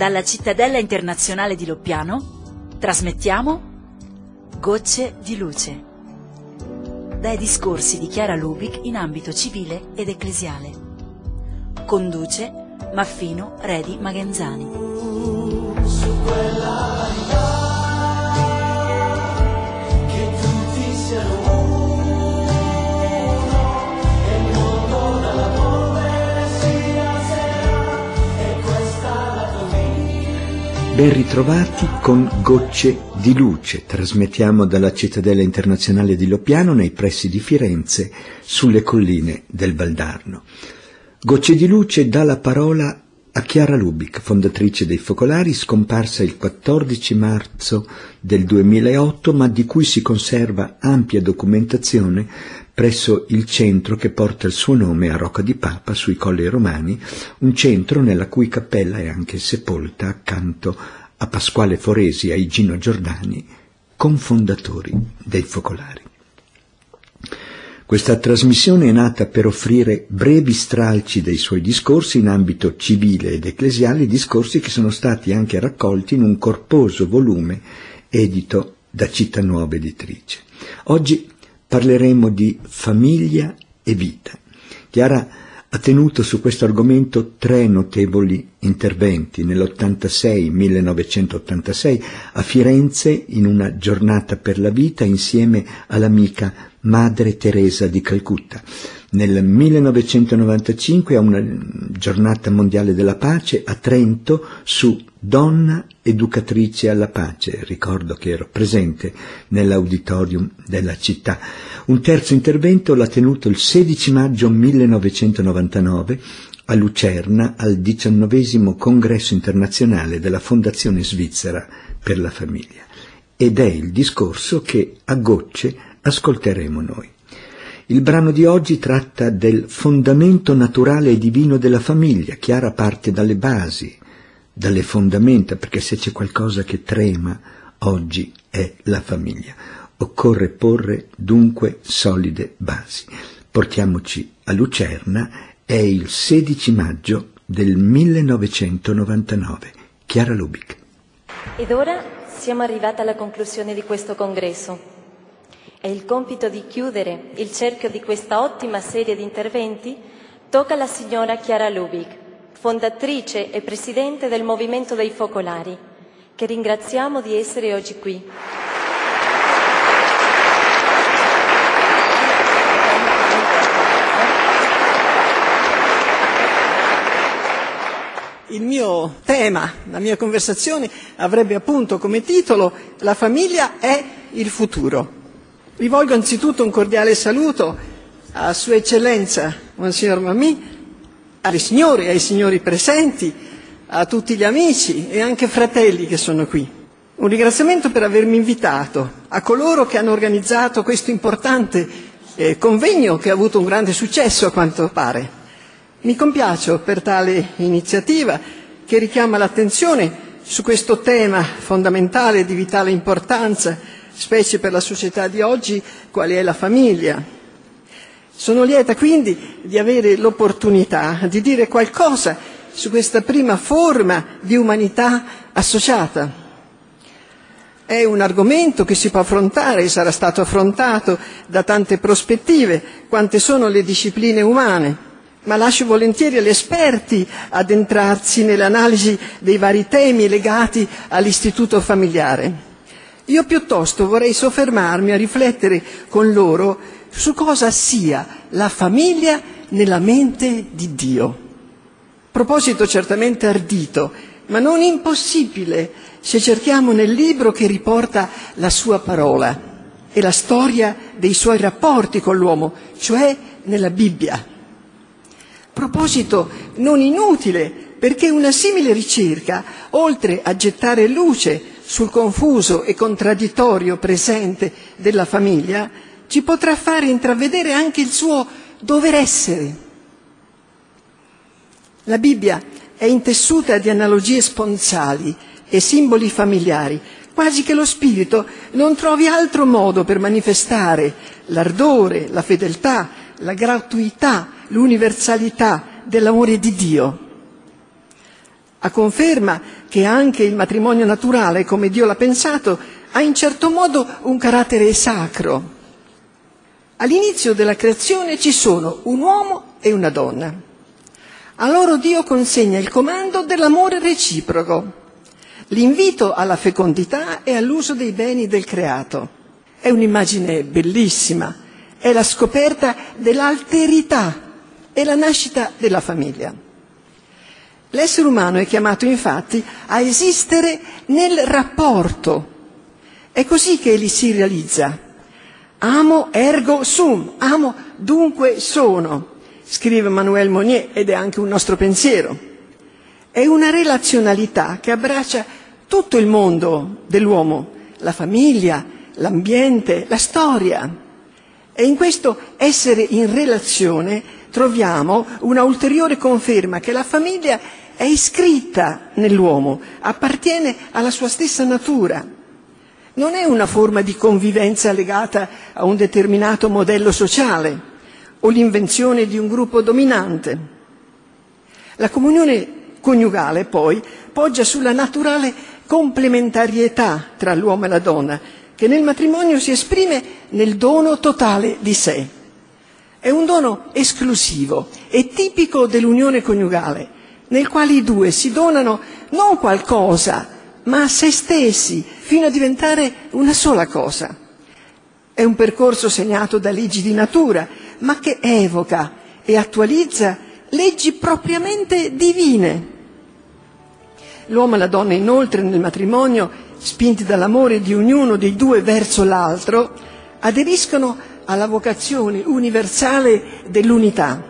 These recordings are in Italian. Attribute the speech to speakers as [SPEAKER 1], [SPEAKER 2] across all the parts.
[SPEAKER 1] Dalla cittadella internazionale di Loppiano trasmettiamo Gocce di luce. Dai discorsi di Chiara Lubic in ambito civile ed ecclesiale. Conduce Maffino Redi Magenzani.
[SPEAKER 2] Ben ritrovati con Gocce di Luce. Trasmettiamo dalla cittadella internazionale di Loppiano nei pressi di Firenze sulle colline del Valdarno. Gocce di Luce dà la parola a Chiara Lubic, fondatrice dei Focolari, scomparsa il 14 marzo del 2008, ma di cui si conserva ampia documentazione presso il centro che porta il suo nome a Rocca di Papa sui Colli Romani, un centro nella cui cappella è anche sepolta accanto a Pasquale Foresi e a Igino Giordani, confondatori dei Focolari. Questa trasmissione è nata per offrire brevi stralci dei suoi discorsi in ambito civile ed ecclesiale, discorsi che sono stati anche raccolti in un corposo volume edito da Città Nuova Editrice. Oggi parleremo di famiglia e vita. Chiara ha tenuto su questo argomento tre notevoli interventi nell'86, 1986, a Firenze in una giornata per la vita insieme all'amica Madre Teresa di Calcutta. Nel 1995 a una giornata mondiale della pace a Trento su Donna educatrice alla pace, ricordo che ero presente nell'auditorium della città. Un terzo intervento l'ha tenuto il 16 maggio 1999 a Lucerna al diciannovesimo congresso internazionale della Fondazione Svizzera per la famiglia. Ed è il discorso che a gocce ascolteremo noi. Il brano di oggi tratta del fondamento naturale e divino della famiglia. Chiara parte dalle basi, dalle fondamenta, perché se c'è qualcosa che trema oggi è la famiglia. Occorre porre dunque solide basi. Portiamoci a Lucerna, è il 16 maggio del 1999. Chiara Lubic.
[SPEAKER 3] Ed ora siamo arrivati alla conclusione di questo congresso. E il compito di chiudere il cerchio di questa ottima serie di interventi tocca alla signora Chiara Lubic, fondatrice e presidente del Movimento dei Focolari, che ringraziamo di essere oggi qui.
[SPEAKER 4] Il mio tema, la mia conversazione avrebbe appunto come titolo La famiglia è il futuro. Rivolgo anzitutto un cordiale saluto a Sua Eccellenza, Monsignor Mamì, alle signore e ai signori presenti, a tutti gli amici e anche fratelli che sono qui. Un ringraziamento per avermi invitato, a coloro che hanno organizzato questo importante eh, convegno che ha avuto un grande successo a quanto pare. Mi compiaccio per tale iniziativa che richiama l'attenzione su questo tema fondamentale di vitale importanza, specie per la società di oggi, quale è la famiglia. Sono lieta quindi di avere l'opportunità di dire qualcosa su questa prima forma di umanità associata. È un argomento che si può affrontare e sarà stato affrontato da tante prospettive, quante sono le discipline umane ma lascio volentieri agli esperti addentrarsi nell'analisi dei vari temi legati all'istituto familiare. Io piuttosto vorrei soffermarmi a riflettere con loro su cosa sia la famiglia nella mente di Dio. Proposito certamente ardito, ma non impossibile se cerchiamo nel libro che riporta la sua parola e la storia dei suoi rapporti con l'uomo, cioè nella Bibbia proposito non inutile, perché una simile ricerca, oltre a gettare luce sul confuso e contraddittorio presente della famiglia, ci potrà fare intravedere anche il suo dover essere. La Bibbia è intessuta di analogie sponsali e simboli familiari, quasi che lo spirito non trovi altro modo per manifestare l'ardore, la fedeltà, la gratuità, l'universalità dell'amore di Dio. A conferma che anche il matrimonio naturale, come Dio l'ha pensato, ha in certo modo un carattere sacro. All'inizio della creazione ci sono un uomo e una donna. A loro Dio consegna il comando dell'amore reciproco, l'invito alla fecondità e all'uso dei beni del creato. È un'immagine bellissima, è la scoperta dell'alterità e la nascita della famiglia. L'essere umano è chiamato infatti a esistere nel rapporto. È così che egli si realizza. Amo ergo sum, amo dunque sono, scrive Manuel Monnier ed è anche un nostro pensiero. È una relazionalità che abbraccia tutto il mondo dell'uomo, la famiglia, l'ambiente, la storia. E in questo essere in relazione troviamo una ulteriore conferma che la famiglia è iscritta nell'uomo, appartiene alla sua stessa natura. Non è una forma di convivenza legata a un determinato modello sociale o l'invenzione di un gruppo dominante. La comunione coniugale poi poggia sulla naturale complementarietà tra l'uomo e la donna, che nel matrimonio si esprime nel dono totale di sé. È un dono esclusivo e tipico dell'unione coniugale, nel quale i due si donano non qualcosa, ma a se stessi, fino a diventare una sola cosa. È un percorso segnato da leggi di natura, ma che evoca e attualizza leggi propriamente divine. L'uomo e la donna inoltre nel matrimonio spinti dall'amore di ognuno dei due verso l'altro, aderiscono alla vocazione universale dell'unità.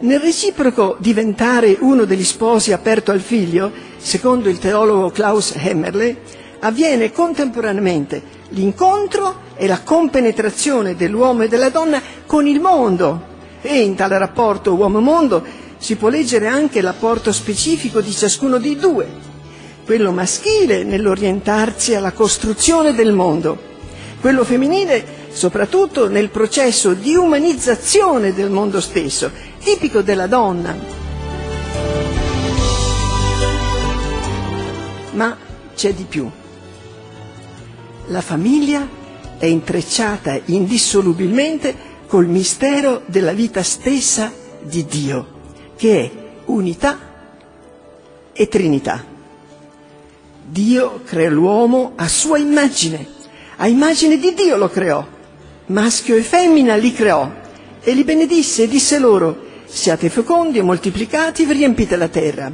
[SPEAKER 4] Nel reciproco diventare uno degli sposi aperto al figlio, secondo il teologo Klaus Hemmerle, avviene contemporaneamente l'incontro e la compenetrazione dell'uomo e della donna con il mondo. E in tale rapporto uomo-mondo si può leggere anche l'apporto specifico di ciascuno dei due, quello maschile nell'orientarsi alla costruzione del mondo, quello femminile soprattutto nel processo di umanizzazione del mondo stesso, tipico della donna. Ma c'è di più. La famiglia è intrecciata indissolubilmente col mistero della vita stessa di Dio, che è unità e Trinità. Dio creò l'uomo a sua immagine, a immagine di Dio lo creò, maschio e femmina li creò e li benedisse e disse loro, siate fecondi e moltiplicati, vi riempite la terra.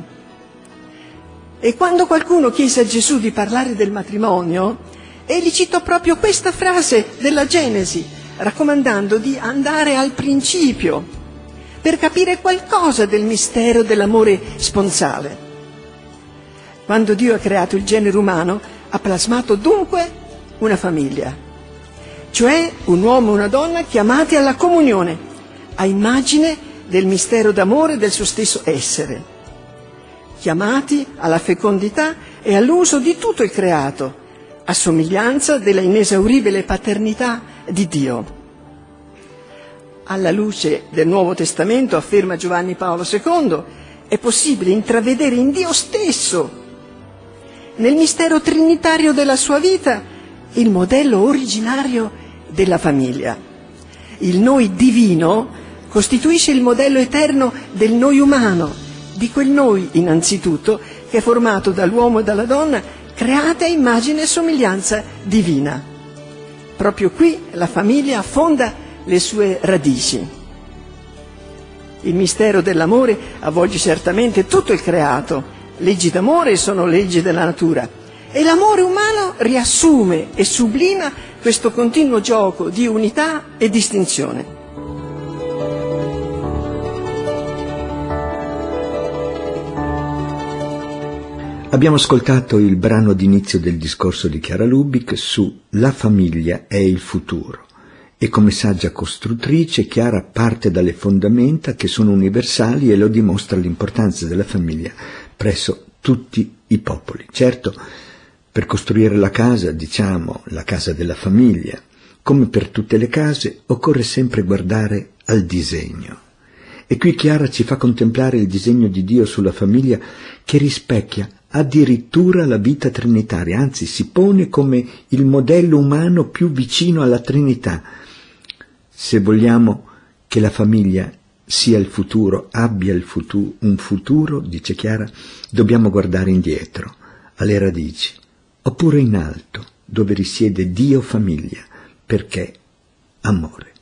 [SPEAKER 4] E quando qualcuno chiese a Gesù di parlare del matrimonio, egli citò proprio questa frase della Genesi, raccomandando di andare al principio per capire qualcosa del mistero dell'amore sponsale. Quando Dio ha creato il genere umano, ha plasmato dunque una famiglia, cioè un uomo e una donna chiamati alla comunione, a immagine del mistero d'amore del suo stesso essere, chiamati alla fecondità e all'uso di tutto il creato, a somiglianza della inesauribile paternità di Dio. Alla luce del Nuovo Testamento, afferma Giovanni Paolo II, è possibile intravedere in Dio stesso nel mistero trinitario della sua vita, il modello originario della famiglia. Il noi divino costituisce il modello eterno del noi umano, di quel noi innanzitutto che è formato dall'uomo e dalla donna, create a immagine e somiglianza divina. Proprio qui la famiglia affonda le sue radici. Il mistero dell'amore avvolge certamente tutto il creato, Leggi d'amore sono leggi della natura e l'amore umano riassume e sublima questo continuo gioco di unità e distinzione.
[SPEAKER 2] Abbiamo ascoltato il brano d'inizio del discorso di Chiara Lubic su La famiglia è il futuro e come saggia costruttrice Chiara parte dalle fondamenta che sono universali e lo dimostra l'importanza della famiglia presso tutti i popoli. Certo, per costruire la casa, diciamo la casa della famiglia, come per tutte le case, occorre sempre guardare al disegno. E qui Chiara ci fa contemplare il disegno di Dio sulla famiglia che rispecchia addirittura la vita trinitaria, anzi si pone come il modello umano più vicino alla Trinità. Se vogliamo che la famiglia sia il futuro, abbia il futuro, un futuro, dice Chiara, dobbiamo guardare indietro, alle radici, oppure in alto, dove risiede Dio famiglia, perché amore.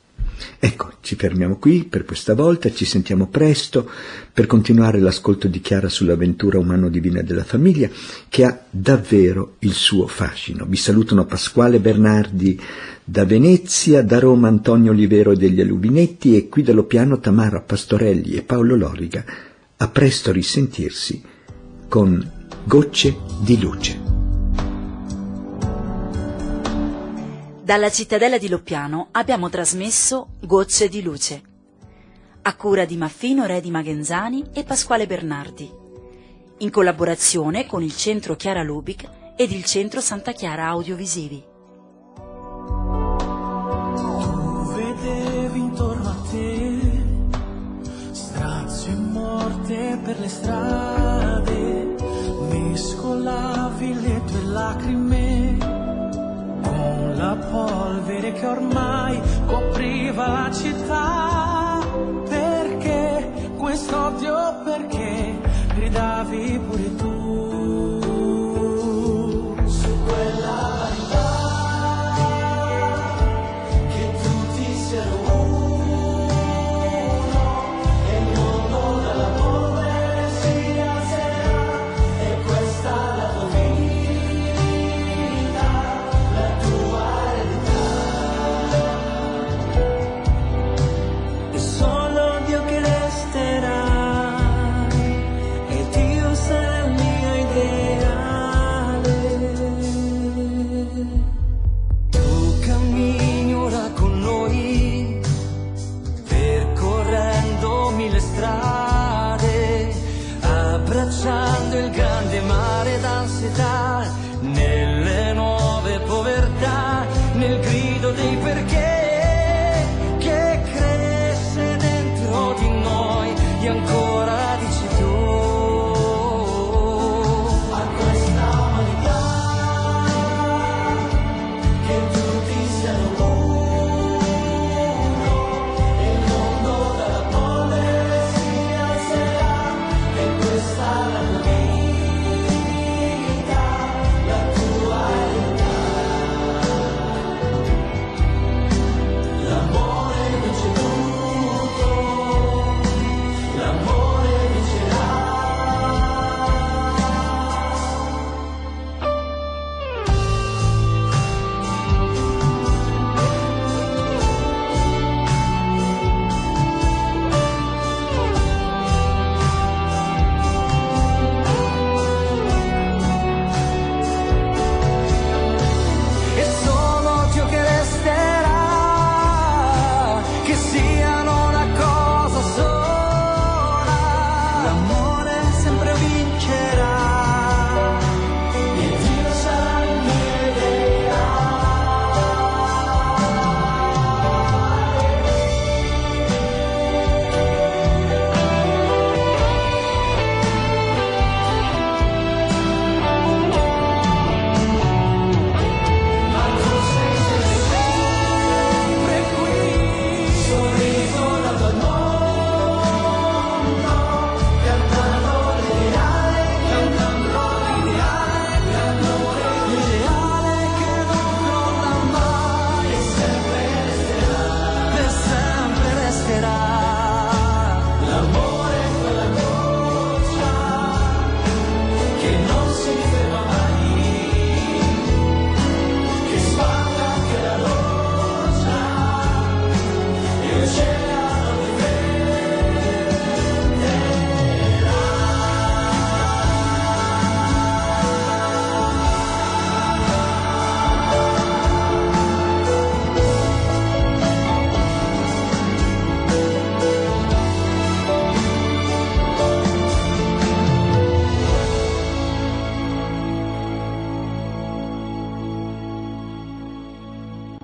[SPEAKER 2] Ecco, ci fermiamo qui per questa volta, ci sentiamo presto per continuare l'ascolto di Chiara sull'avventura umano-divina della famiglia che ha davvero il suo fascino. Vi salutano Pasquale Bernardi da Venezia, da Roma Antonio Olivero degli Alubinetti e qui dallo piano Tamara Pastorelli e Paolo Loriga. A presto risentirsi con Gocce di Luce.
[SPEAKER 1] Dalla cittadella di Loppiano abbiamo trasmesso Gocce di Luce, a cura di Maffino Re di Magenzani e Pasquale Bernardi, in collaborazione con il Centro Chiara Lubic ed il Centro Santa Chiara Audiovisivi.
[SPEAKER 5] Tu vedevi intorno a te strazio e morte per le strade, lacrime con la